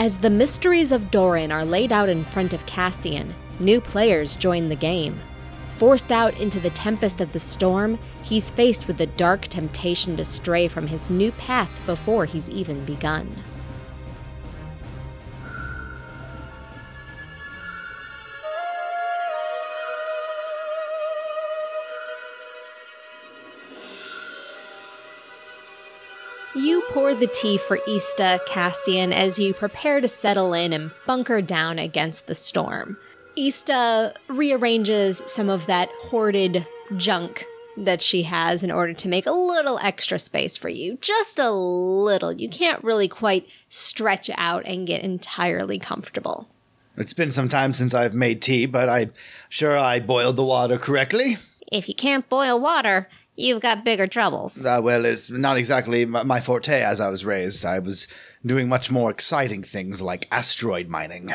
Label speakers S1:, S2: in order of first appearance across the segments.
S1: As the mysteries of Doran are laid out in front of Castian, new players join the game. Forced out into the tempest of the storm, he's faced with the dark temptation to stray from his new path before he's even begun. Pour the tea for Ista, Castian, as you prepare to settle in and bunker down against the storm. Ista rearranges some of that hoarded junk that she has in order to make a little extra space for you. Just a little. You can't really quite stretch out and get entirely comfortable.
S2: It's been some time since I've made tea, but I'm sure I boiled the water correctly.
S1: If you can't boil water, you've got bigger troubles.
S2: Uh, well, it's not exactly my, forte as I was raised. I was doing much more exciting things like asteroid mining.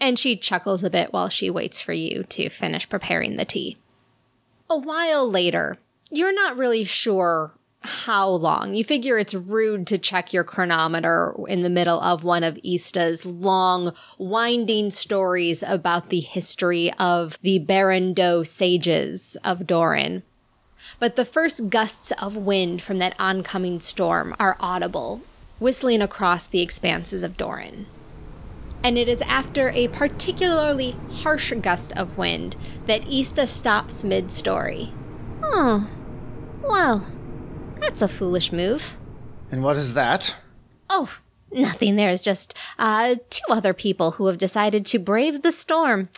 S1: And she chuckles a bit while she waits for you to finish preparing the tea. A while later, you're not really sure how long. You figure it's rude to check your chronometer in the middle of one of Ista's long, winding stories about the history of the Baran Do sages of Doran. But the first gusts of wind from that oncoming storm are audible, whistling across the expanses of Doran. And it is after a particularly harsh gust of wind that Ista stops mid story. Oh, well, that's a foolish move.
S2: And what is that?
S1: Oh, nothing. There's just uh, two other people who have decided to brave the storm.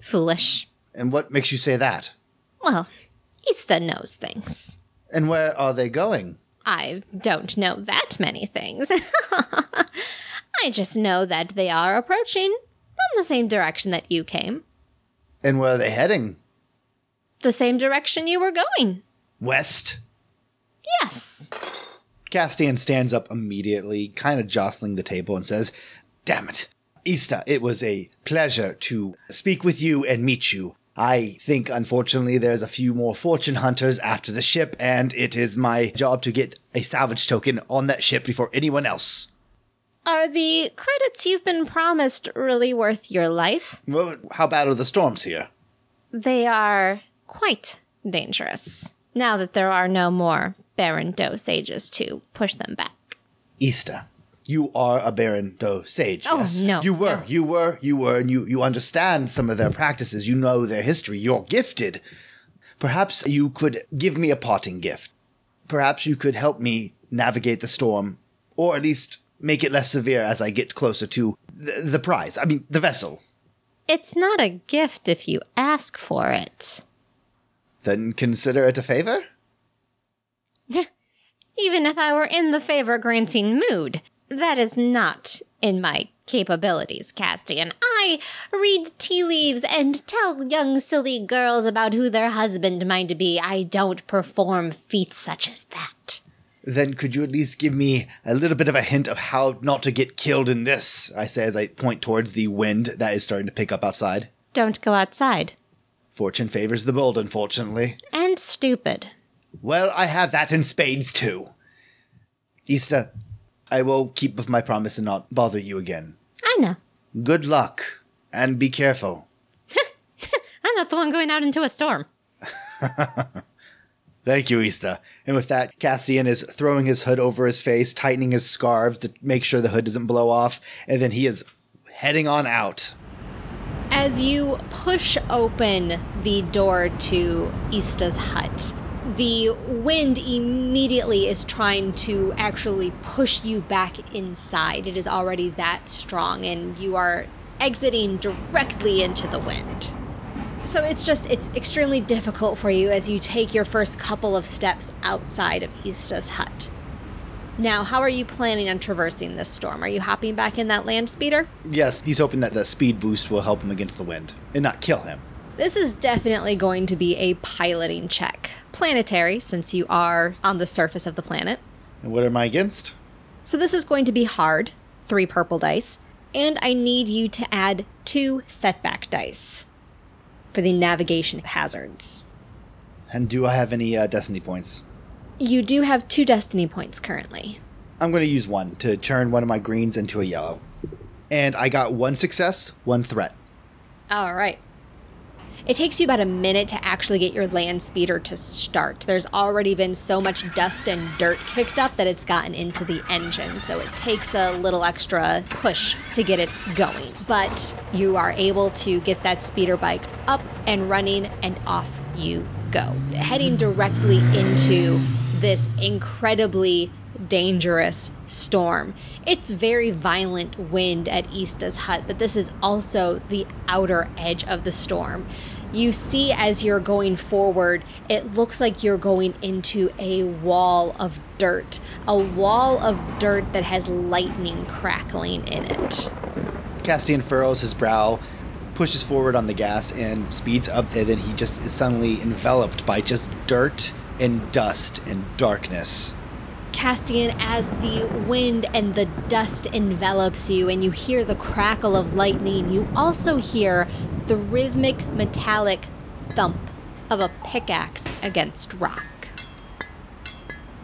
S1: Foolish.
S2: And what makes you say that?
S1: Well, Ista knows things.
S2: And where are they going?
S1: I don't know that many things. I just know that they are approaching from the same direction that you came,
S2: And where are they heading?
S1: the same direction you were going.
S2: West?
S1: Yes.
S2: Castian stands up immediately, kind of jostling the table, and says, Damn it. Ista, it was a pleasure to speak with you and meet you. I think, unfortunately, there's a few more fortune hunters after the ship, and it is my job to get a salvage token on that ship before anyone else.
S1: Are the credits you've been promised really worth your life?
S2: Well, how bad are the storms here?
S1: They are quite dangerous now that there are no more Baran Do sages to push them back.
S2: Ista, you are a Baran Do sage.
S1: Oh,
S2: yes?
S1: no,
S2: You were,
S1: no.
S2: you were, you were, and you, you understand some of their practices. You know their history. You're gifted. Perhaps you could give me a parting gift. Perhaps you could help me navigate the storm, or at least make it less severe as I get closer to the, the prize. I mean, the vessel.
S1: It's not a gift if you ask for it.
S2: Then consider it a favor?
S1: Even if I were in the favor granting mood, that is not in my capabilities, Castian. I read tea leaves and tell young silly girls about who their husband might be. I don't perform feats such as that.
S2: Then could you at least give me a little bit of a hint of how not to get killed in this? I say as I point towards the wind that is starting to pick up outside.
S1: Don't go outside.
S2: Fortune favors the bold, unfortunately.
S1: And stupid.
S2: Well, I have that in spades too. Ista, I will keep with my promise and not bother you again.
S1: I know.
S2: Good luck, and be careful.
S1: I'm not the one going out into a storm.
S2: Thank you, Ista. And with that, Castian is throwing his hood over his face, tightening his scarves to make sure the hood doesn't blow off, and then he is heading on out.
S1: As you push open the door to Ista's hut, the wind immediately is trying to actually push you back inside. It is already that strong, and you are exiting directly into the wind. So it's just, it's extremely difficult for you as you take your first couple of steps outside of Ista's hut. Now, how are you planning on traversing this storm? Are you hopping back in that land speeder?
S2: Yes, he's hoping that the speed boost will help him against the wind and not kill him.
S1: This is definitely going to be a piloting check. Planetary, since you are on the surface of the planet.
S2: And what am I against?
S1: So this is going to be hard, three purple dice, and I need you to add two setback dice for the navigation hazards.
S2: And do I have any uh, destiny points?
S1: You do have two destiny points currently.
S2: I'm going to use one to turn one of my greens into a yellow. And I got one success, one threat.
S1: All right. It takes you about a minute to actually get your land speeder to start. There's already been so much dust and dirt kicked up that it's gotten into the engine, so it takes a little extra push to get it going. But you are able to get that speeder bike up and running, and off you go, heading directly into this incredibly dangerous storm. It's very violent wind at Ista's hut, but this is also the outer edge of the storm. You see as you're going forward, it looks like you're going into a wall of dirt, a wall of dirt that has lightning crackling in it.
S2: Castian furrows his brow, pushes forward on the gas, and speeds up, and then he just is suddenly enveloped by just dirt and dust and darkness.
S1: Castian, as the wind and the dust envelops you and you hear the crackle of lightning, you also hear the rhythmic metallic thump of a pickaxe against rock.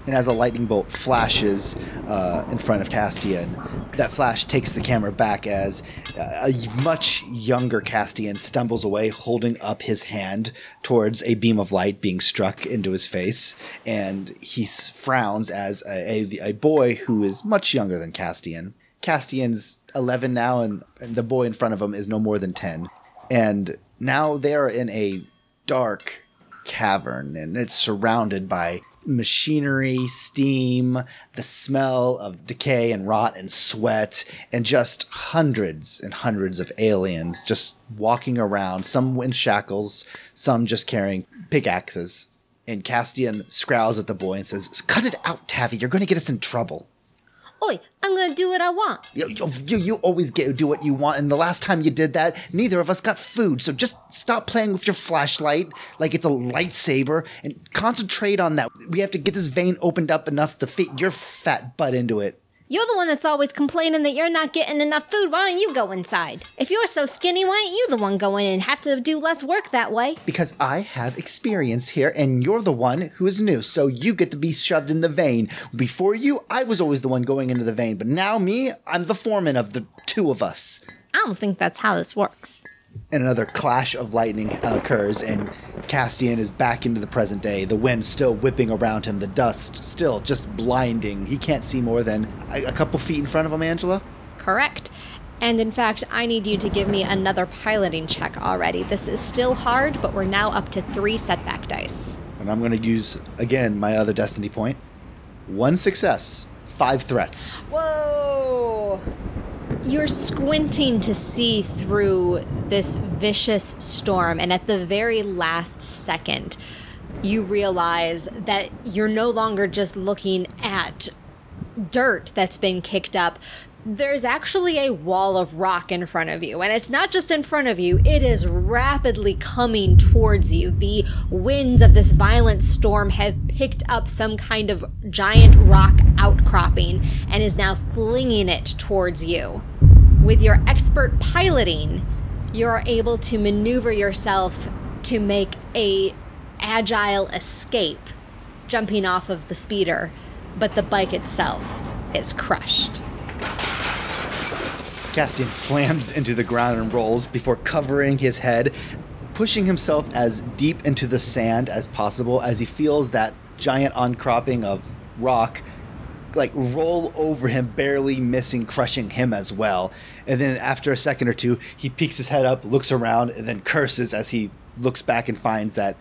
S2: And as a lightning bolt flashes uh, in front of Castian, that flash takes the camera back as uh, a much younger Castian stumbles away, holding up his hand towards a beam of light being struck into his face. And he frowns as a, a, a boy who is much younger than Castian. Castian's 11 now, and, and the boy in front of him is no more than 10. And now they're in a dark cavern, and it's surrounded by machinery, steam, the smell of decay and rot and sweat, and just hundreds and hundreds of aliens just walking around, some in shackles, some just carrying pickaxes. And Castian scowls at the boy and says, Cut it out, Tavi, you're going to get us in trouble.
S1: Oi, I'm gonna do what I want.
S2: You, you, you always get do what you want, and the last time you did that, neither of us got food. So just stop playing with your flashlight like it's a lightsaber and concentrate on that. We have to get this vein opened up enough to fit your fat butt into it.
S1: You're the one that's always complaining that you're not getting enough food. Why don't you go inside? If you're so skinny, why ain't you the one going and have to do less work that way?
S2: Because I have experience here and you're the one who is new, so you get to be shoved in the vein. Before you, I was always the one going into the vein, but now me, I'm the foreman of the two of us.
S1: I don't think that's how this works
S2: and another clash of lightning occurs, and Castian is back into the present day. The wind still whipping around him, the dust still just blinding. He can't see more than a, a couple feet in front of him, Angela?
S1: Correct. And in fact, I need you to give me another piloting check already. This is still hard, but we're now up to three setback dice.
S2: And I'm going to use, again, my other destiny point. One success, five threats.
S1: Whoa! You're squinting to see through this vicious storm, and at the very last second, you realize that you're no longer just looking at dirt that's been kicked up. There's actually a wall of rock in front of you, and it's not just in front of you, it is rapidly coming towards you. The winds of this violent storm have picked up some kind of giant rock outcropping and is now flinging it towards you with your expert piloting, you're able to maneuver yourself to make a agile escape jumping off of the speeder, but the bike itself is crushed.
S2: Castian slams into the ground and rolls before covering his head, pushing himself as deep into the sand as possible as he feels that giant oncropping of rock like roll over him, barely missing, crushing him as well. And then after a second or two, he peeks his head up, looks around, and then curses as he looks back and finds that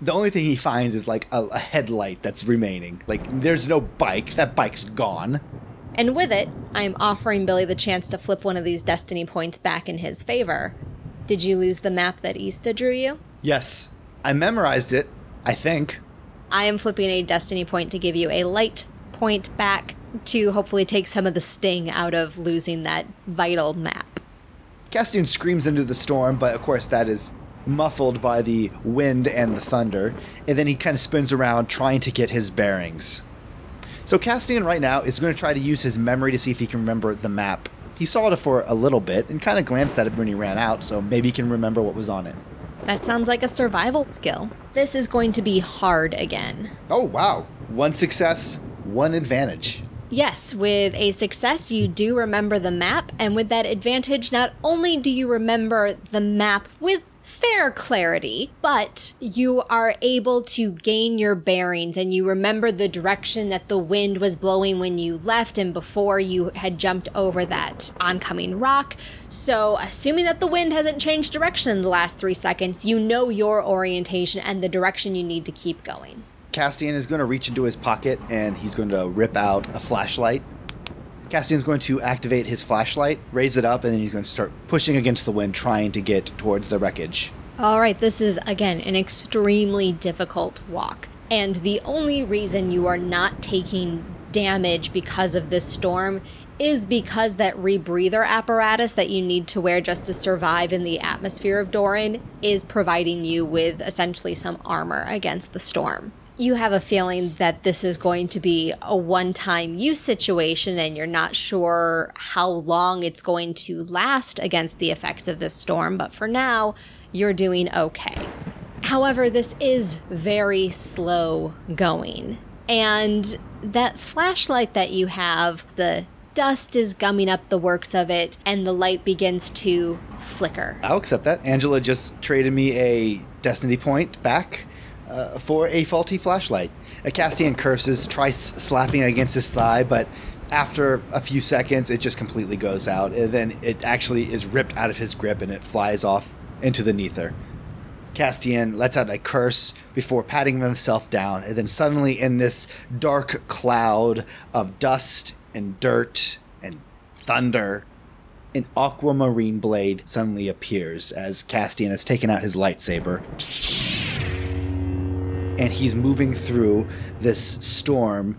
S2: the only thing he finds is like a, a headlight that's remaining. Like there's no bike. That bike's gone.
S1: And with it, I am offering Billy the chance to flip one of these destiny points back in his favor. Did you lose the map that Ista drew you?
S2: Yes. I memorized it, I think.
S1: I am flipping a destiny point to give you a light point back to hopefully take some of the sting out of losing that vital map.
S2: Castian screams into the storm, but of course that is muffled by the wind and the thunder, and then he kind of spins around trying to get his bearings. So Castian right now is going to try to use his memory to see if he can remember the map. He saw it for a little bit and kind of glanced at it when he ran out, so maybe he can remember what was on it.
S1: That sounds like a survival skill. This is going to be hard again.
S2: Oh, wow. One success, one advantage.
S1: Yes, with a success, you do remember the map, and with that advantage, not only do you remember the map with fair clarity, but you are able to gain your bearings and you remember the direction that the wind was blowing when you left and before you had jumped over that oncoming rock. So, assuming that the wind hasn't changed direction in the last three seconds, you know your orientation and the direction you need to keep going.
S2: Castian is going to reach into his pocket and he's going to rip out a flashlight. Castian's going to activate his flashlight, raise it up, and then he's going to start pushing against the wind, trying to get towards the wreckage.
S1: All right, this is again an extremely difficult walk. And the only reason you are not taking damage because of this storm is because that rebreather apparatus that you need to wear just to survive in the atmosphere of Doran is providing you with essentially some armor against the storm you have a feeling that this is going to be a one time use situation and you're not sure how long it's going to last against the effects of this storm, but for now, you're doing okay. However, this is very slow going. And that flashlight that you have, the dust is gumming up the works of it, and the light begins to flicker.
S2: I'll accept that. Angela just traded me a destiny point back uh, for a faulty flashlight. Castian curses, tries slapping against his thigh, but after a few seconds, it just completely goes out, and then it actually is ripped out of his grip and it flies off into the nether. Castian lets out a curse before patting himself down, and then suddenly, in this dark cloud of dust and dirt and thunder, an aquamarine blade suddenly appears as Castian has taken out his lightsaber and he's moving through this storm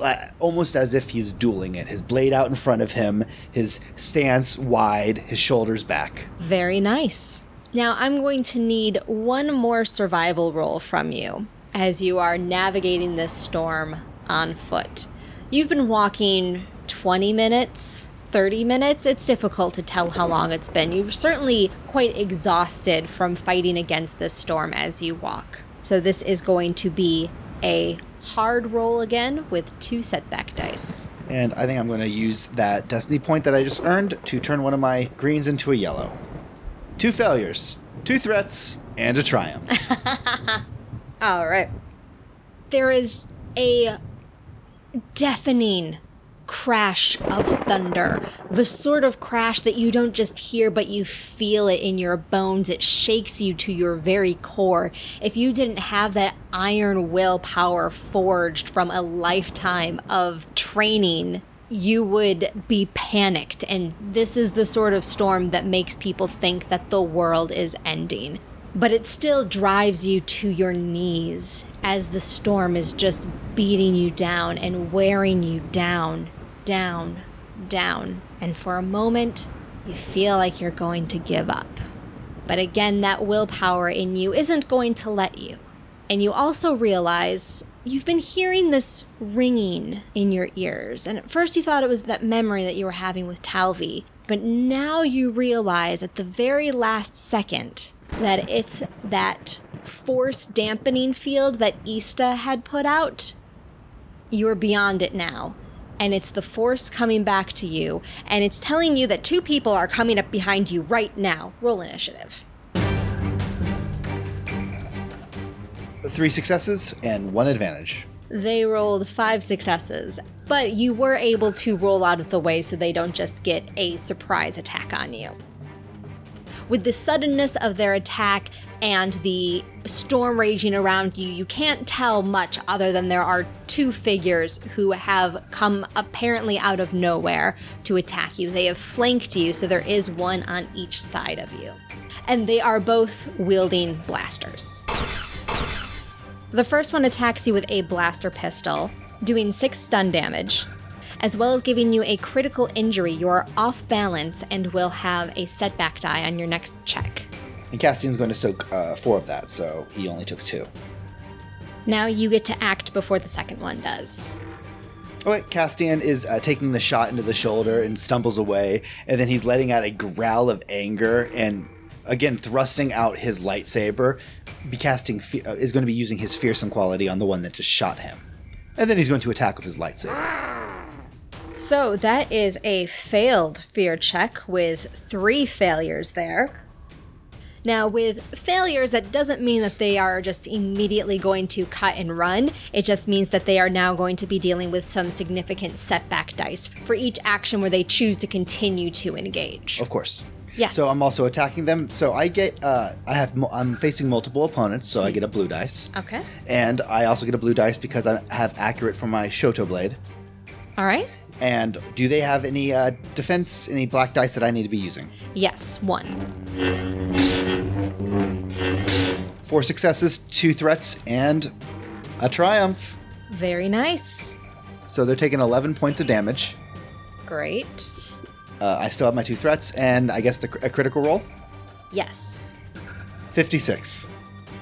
S2: uh, almost as if he's dueling it. His blade out in front of him, his stance wide, his shoulders back.
S1: Very nice. Now I'm going to need one more survival roll from you as you are navigating this storm on foot. You've been walking 20 minutes, 30 minutes. It's difficult to tell how long it's been. You're certainly quite exhausted from fighting against this storm as you walk. So this is going to be a hard roll again with two setback dice.
S2: And I think I'm going to use that destiny point that I just earned to turn one of my greens into a yellow. Two failures, two threats, and a triumph.
S1: All right. There is a deafening crash of thunder. The sort of crash that you don't just hear, but you feel it in your bones. It shakes you to your very core. If you didn't have that iron willpower forged from a lifetime of training, you would be panicked. And this is the sort of storm that makes people think that the world is ending. But it still drives you to your knees as the storm is just beating you down and wearing you down down, down, and for a moment, you feel like you're going to give up. But again, that willpower in you isn't going to let you. And you also realize you've been hearing this ringing in your ears. And at first, you thought it was that memory that you were having with Talvi. But now you realize at the very last second that it's that force dampening field that Ista had put out. You're beyond it now and it's the force coming back to you, and it's telling you that two people are coming up behind you right now. Roll initiative.
S2: Three successes and one advantage.
S1: They rolled five successes, but you were able to roll out of the way so they don't just get a surprise attack on you. With the suddenness of their attack and the storm raging around you, you can't tell much other than there are two figures who have come apparently out of nowhere to attack you. They have flanked you, so there is one on each side of you. And they are both wielding blasters. The first one attacks you with a blaster pistol, doing six stun damage as well as giving you a critical injury. You're off balance and will have a setback die on your next check.
S2: And Castian's going to soak uh, four of that, so he only took two.
S1: Now you get to act before the second one does.
S2: Okay, Castian is uh, taking the shot into the shoulder and stumbles away, and then he's letting out a growl of anger and again thrusting out his lightsaber. Be casting fe- uh, is going to be using his fearsome quality on the one that just shot him, and then he's going to attack with his lightsaber.
S1: So that is a failed fear check with three failures there. Now, with failures, that doesn't mean that they are just immediately going to cut and run. It just means that they are now going to be dealing with some significant setback dice for each action where they choose to continue to engage.
S2: Of course.
S1: Yes.
S2: So I'm also attacking them. So I get, uh, I have, I'm facing multiple opponents, so I get a blue dice,
S1: Okay.
S2: and I also get a blue dice because I have accurate for my Shoto blade.
S1: All right.
S2: And do they have any uh, defense, any black dice that I need to be using?
S1: Yes, one.
S2: Four successes, two threats, and a triumph.
S1: Very nice.
S2: So they're taking 11 points of damage.
S1: Great.
S2: Uh, I still have my two threats, and I guess the, a critical roll?
S1: Yes.
S2: 56.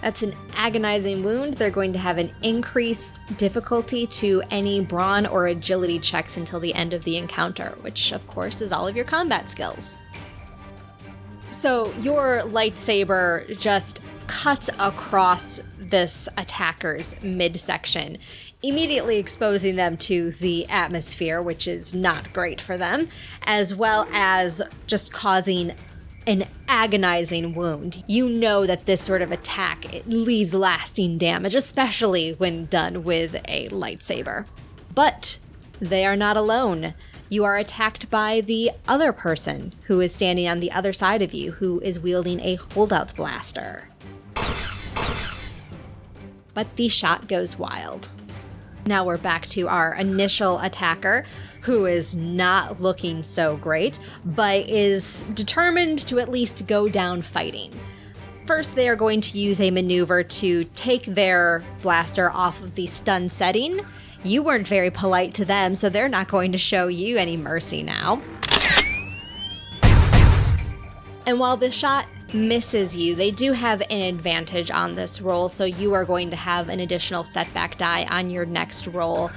S1: That's an agonizing wound. They're going to have an increased difficulty to any brawn or agility checks until the end of the encounter, which, of course, is all of your combat skills. So, your lightsaber just cuts across this attacker's midsection, immediately exposing them to the atmosphere, which is not great for them, as well as just causing an agonizing wound. You know that this sort of attack it leaves lasting damage, especially when done with a lightsaber. But they are not alone. You are attacked by the other person who is standing on the other side of you, who is wielding a holdout blaster. But the shot goes wild. Now we're back to our initial attacker, who is not looking so great, but is determined to at least go down fighting. First, they are going to use a maneuver to take their blaster off of the stun setting. You weren't very polite to them, so they're not going to show you any mercy now. And while the shot misses you, they do have an advantage on this roll, so you are going to have an additional setback die on your next roll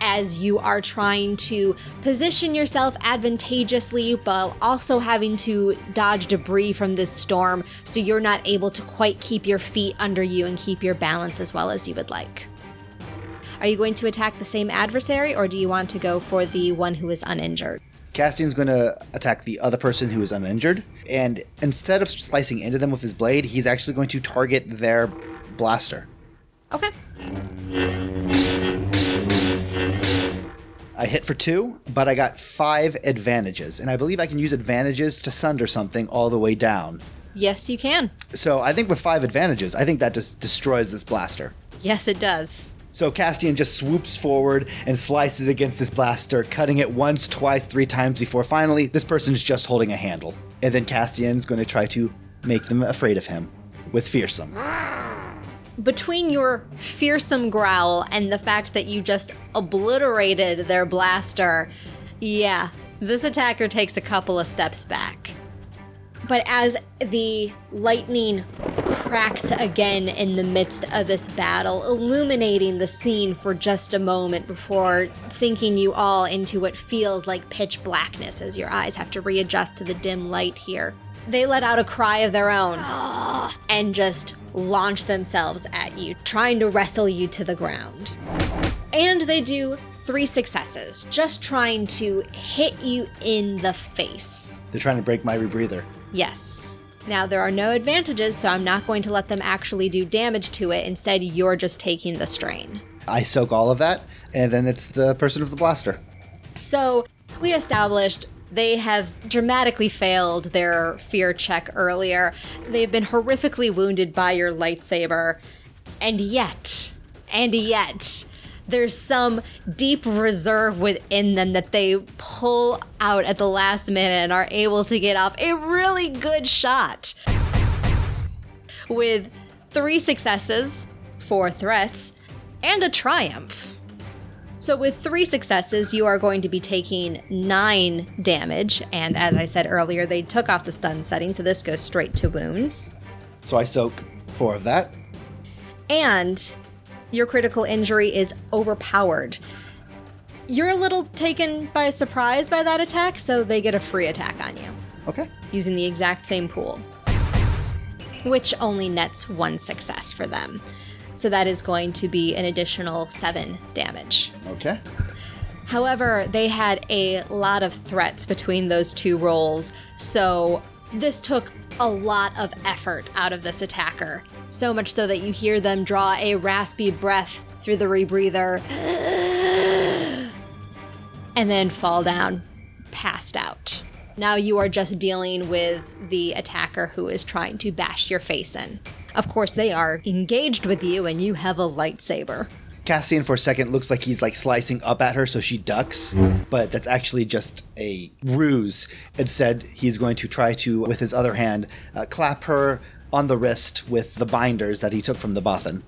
S1: as you are trying to position yourself advantageously while also having to dodge debris from this storm so you're not able to quite keep your feet under you and keep your balance as well as you would like. Are you going to attack the same adversary or do you want to go for the one who is uninjured?
S2: Castian's going to attack the other person who is uninjured, and instead of slicing into them with his blade, he's actually going to target their blaster.
S1: Okay.
S2: I hit for two, but I got five advantages, and I believe I can use advantages to sunder something all the way down.
S1: Yes, you can.
S2: So I think with five advantages, I think that just destroys this blaster.
S1: Yes, it does.
S2: So Castian just swoops forward and slices against this blaster, cutting it once, twice, three times before finally this person's just holding a handle. And then Castian's going to try to make them afraid of him with fearsome.
S1: Between your fearsome growl and the fact that you just obliterated their blaster, yeah, this attacker takes a couple of steps back. But as the lightning cracks again in the midst of this battle, illuminating the scene for just a moment before sinking you all into what feels like pitch blackness as your eyes have to readjust to the dim light here, they let out a cry of their own and just launch themselves at you, trying to wrestle you to the ground. And they do three successes, just trying to hit you in the face.
S2: They're trying to break my rebreather.
S1: Yes. Now, there are no advantages, so I'm not going to let them actually do damage to it. Instead, you're just taking the strain.
S2: I soak all of that, and then it's the person of the blaster.
S1: So, we established they have dramatically failed their fear check earlier. They've been horrifically wounded by your lightsaber. And yet, and yet, there's some deep reserve within them that they pull out at the last minute and are able to get off a really good shot. With three successes, four threats, and a triumph. So, with three successes, you are going to be taking nine damage. And as I said earlier, they took off the stun setting, so this goes straight to wounds.
S2: So I soak four of that.
S1: And your critical injury is overpowered. You're a little taken by surprise by that attack, so they get a free attack on you
S2: Okay.
S1: using the exact same pool, which only nets one success for them. So that is going to be an additional seven damage.
S2: Okay.
S1: However, they had a lot of threats between those two rolls, so this took a lot of effort out of this attacker. So much so that you hear them draw a raspy breath through the rebreather and then fall down, passed out. Now you are just dealing with the attacker who is trying to bash your face in. Of course, they are engaged with you and you have a lightsaber.
S2: Castian for a second looks like he's like slicing up at her so she ducks, but that's actually just a ruse. Instead, he's going to try to, with his other hand, uh, clap her on the wrist with the binders that he took from the Bothan.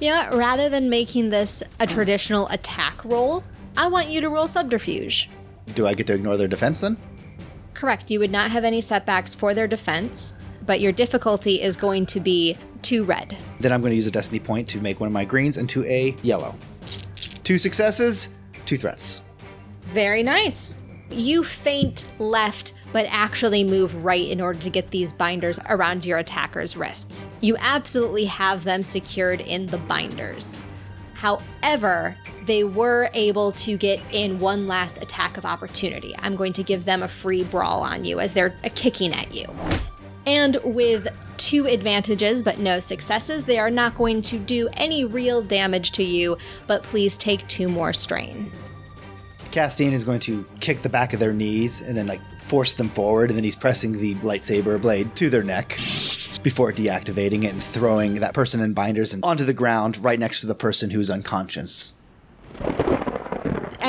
S1: Yeah, rather than making this a traditional attack roll, I want you to roll subterfuge.
S2: Do I get to ignore their defense then?
S1: Correct, you would not have any setbacks for their defense, but your difficulty is going to be two red.
S2: Then I'm going to use a destiny point to make one of my greens into a yellow. Two successes, two threats.
S1: Very nice. You feint left, but actually move right in order to get these binders around your attacker's wrists. You absolutely have them secured in the binders. However, they were able to get in one last attack of opportunity. I'm going to give them a free brawl on you as they're kicking at you. And with two advantages but no successes, they are not going to do any real damage to you, but please take two more strain.
S2: Castian is going to kick the back of their knees and then like force them forward, and then he's pressing the lightsaber blade to their neck before deactivating it and throwing that person in binders and onto the ground right next to the person who's unconscious.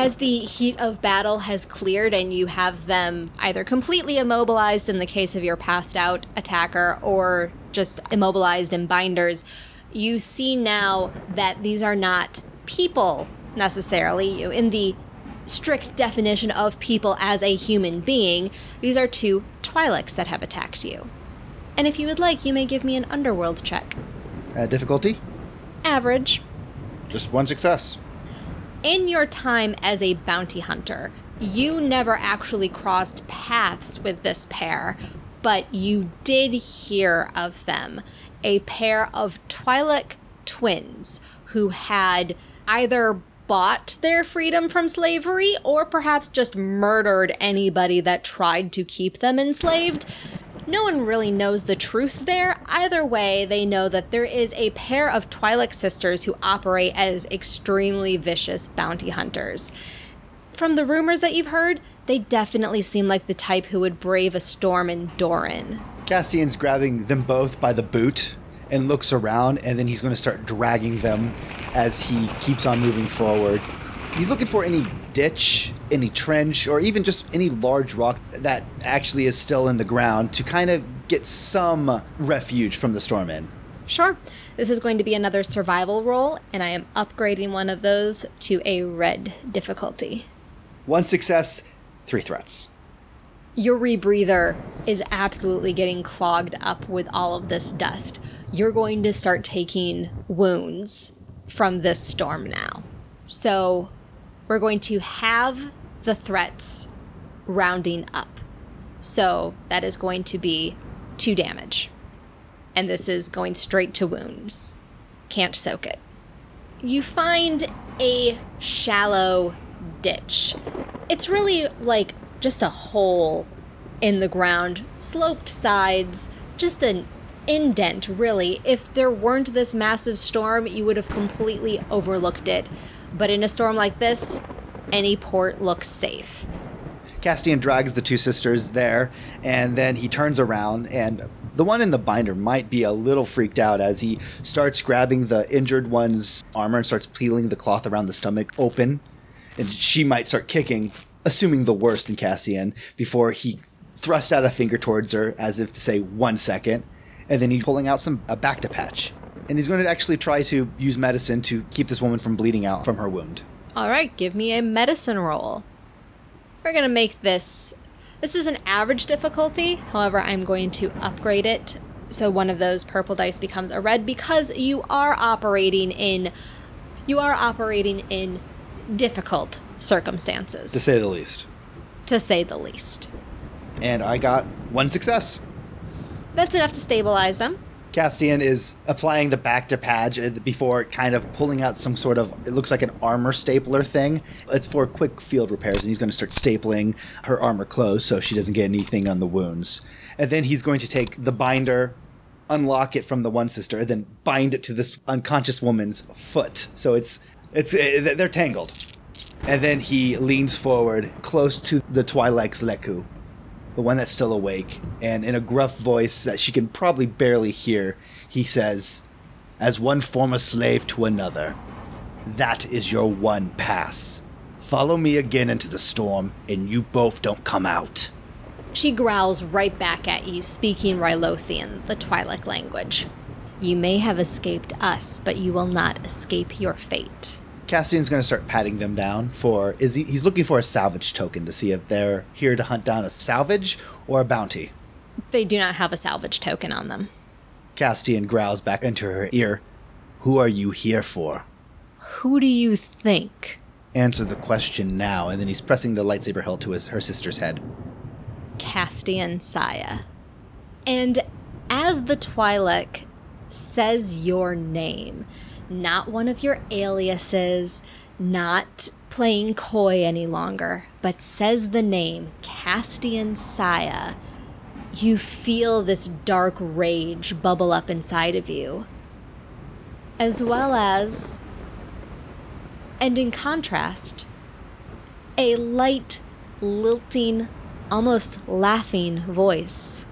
S1: As the heat of battle has cleared and you have them either completely immobilized in the case of your passed out attacker or just immobilized in binders, you see now that these are not people necessarily. You in the strict definition of people as a human being, these are two Twi'leks that have attacked you. And if you would like, you may give me an underworld check.
S2: Uh, difficulty?
S1: Average.
S2: Just one success.
S1: In your time as a bounty hunter, you never actually crossed paths with this pair, but you did hear of them. A pair of Twi'lek twins who had either bought their freedom from slavery or perhaps just murdered anybody that tried to keep them enslaved. No one really knows the truth there. Either way, they know that there is a pair of Twi'lek sisters who operate as extremely vicious bounty hunters. From the rumors that you've heard, they definitely seem like the type who would brave a storm in Doran.
S2: Castian's grabbing them both by the boot and looks around, and then he's going to start dragging them as he keeps on moving forward. He's looking for any ditch, any trench, or even just any large rock that actually is still in the ground to kind of get some refuge from the storm in.
S1: Sure. This is going to be another survival roll, and I am upgrading one of those to a red difficulty.
S2: One success, three threats.
S1: Your rebreather is absolutely getting clogged up with all of this dust. You're going to start taking wounds from this storm now. So we're going to have the threats rounding up. So that is going to be two damage. And this is going straight to wounds. Can't soak it. You find a shallow ditch. It's really like just a hole in the ground, sloped sides, just an indent, really. If there weren't this massive storm, you would have completely overlooked it. But in a storm like this, any port looks safe.
S2: Castian drags the two sisters there, and then he turns around, and the one in the binder might be a little freaked out as he starts grabbing the injured one's armor and starts peeling the cloth around the stomach open. And she might start kicking, assuming the worst in Castian, before he thrusts out a finger towards her as if to say, one second. And then he's pulling out some a Bacta patch. And he's going to actually try to use medicine to keep this woman from bleeding out from her wound.
S1: All right, give me a medicine roll. We're going to make this. This is an average difficulty. However, I'm going to upgrade it so one of those purple dice becomes a red because you are operating in you are operating in difficult circumstances
S2: To say the least.
S1: to say the least.
S2: And I got one success.
S1: That's enough to stabilize them.
S2: Castian is applying the Bacta patch uh, before kind of pulling out some sort of, it looks like an armor stapler thing. It's for quick field repairs, and he's going to start stapling her armor closed so she doesn't get anything on the wounds. And then he's going to take the binder, unlock it from the one sister, and then bind it to this unconscious woman's foot. So it's, it's, uh, they're tangled. And then he leans forward close to the Twi'leks lekku the one that's still awake, and in a gruff voice that she can probably barely hear, he says, As one former slave to another, that is your one pass. Follow me again into the storm, and you both don't come out.
S1: She growls right back at you, speaking Rylothian, the Twi'lek language. You may have escaped us, but you will not escape your fate.
S2: Castian's going to start patting them down for is he, he's looking for a salvage token to see if they're here to hunt down a salvage or a bounty.
S1: They do not have a salvage token on them.
S2: Castian growls back into her ear, "Who are you here for?"
S1: Who do you think?
S2: Answer the question now, and then he's pressing the lightsaber hilt to his her sister's head.
S1: Castian Saya. And as the Twi'lek says your name, not one of your aliases, not playing coy any longer, but says the name Castian Saya, you feel this dark rage bubble up inside of you. As well as, and in contrast, a light, lilting, almost laughing voice.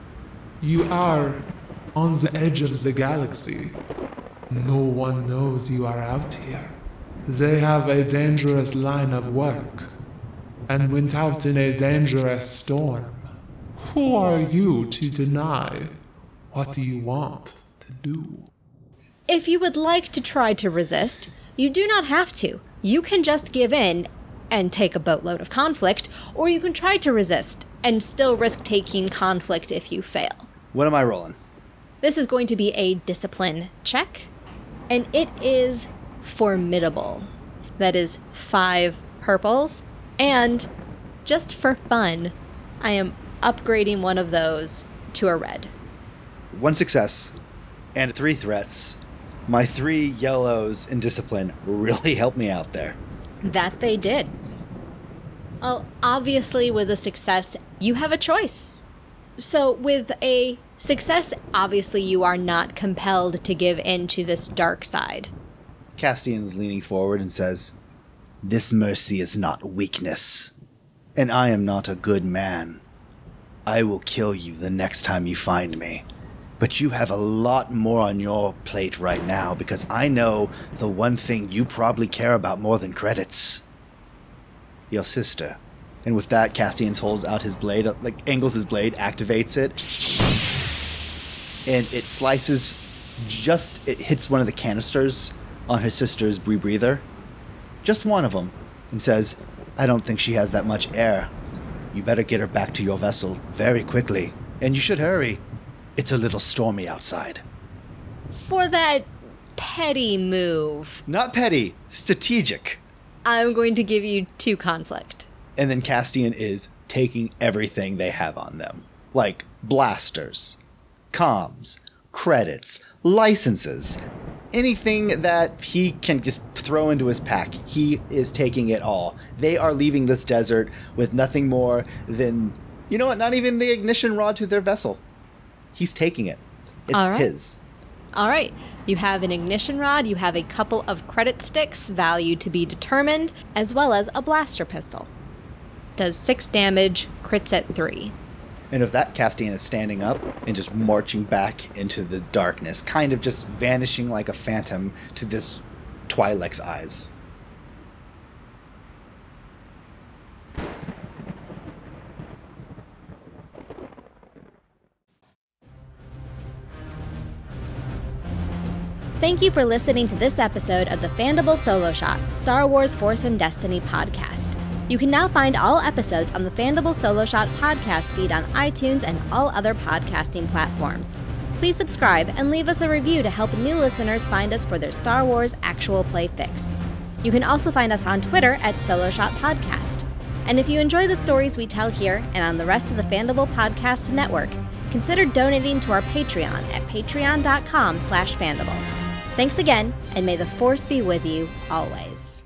S3: You are on the edge of the galaxy. No one knows you are out here. They have a dangerous line of work and went out in a dangerous storm. Who are you to deny? What do you want to do?
S1: If you would like to try to resist, you do not have to. You can just give in and take a boatload of conflict, or you can try to resist and still risk taking conflict if you fail.
S2: What am I rolling?
S1: This is going to be a discipline check and it is formidable. That is five purples. And just for fun, I am upgrading one of those to a red.
S2: One success and three threats. My three yellows in discipline really helped me out there.
S1: That they did. Well, obviously, with a success, you have a choice. So, with a success, obviously, you are not compelled to give in to this dark side.
S2: Castian's leaning forward and says, This mercy is not weakness, and I am not a good man. I will kill you the next time you find me. But you have a lot more on your plate right now because I know the one thing you probably care about more than credits your sister. And with that, Castian holds out his blade, like angles his blade, activates it, and it slices just, it hits one of the canisters on his sister's rebreather. Just one of them. And says, I don't think she has that much air. You better get her back to your vessel very quickly. And you should hurry. It's a little stormy outside.
S1: For that petty move,
S2: Not petty, strategic.
S1: I'm going to give you two conflict.
S2: And then Castian is taking everything they have on them like blasters, comms, credits, licenses, anything that he can just throw into his pack. He is taking it all. They are leaving this desert with nothing more than, you know what, not even the ignition rod to their vessel. He's taking it. It's
S1: All right.
S2: his.
S1: All right. You have an ignition rod, you have a couple of credit sticks, value to be determined, as well as a blaster pistol. Does six damage, crits at three.
S2: And of that, Castian is standing up and just marching back into the darkness, kind of just vanishing like a phantom to this Twi'lek's eyes.
S1: Thank you for listening to this episode of the Fandible Solo Shot Star Wars Force and Destiny podcast. You can now find all episodes on the Fandible Solo Shot podcast feed on iTunes and all other podcasting platforms. Please subscribe and leave us a review to help new listeners find us for their Star Wars actual play fix. You can also find us on Twitter at Solo Shot Podcast. And if you enjoy the stories we tell here and on the rest of the Fandible Podcast Network, consider donating to our Patreon at patreon.com slash Fandible. Thanks again, and may the Force be with you always.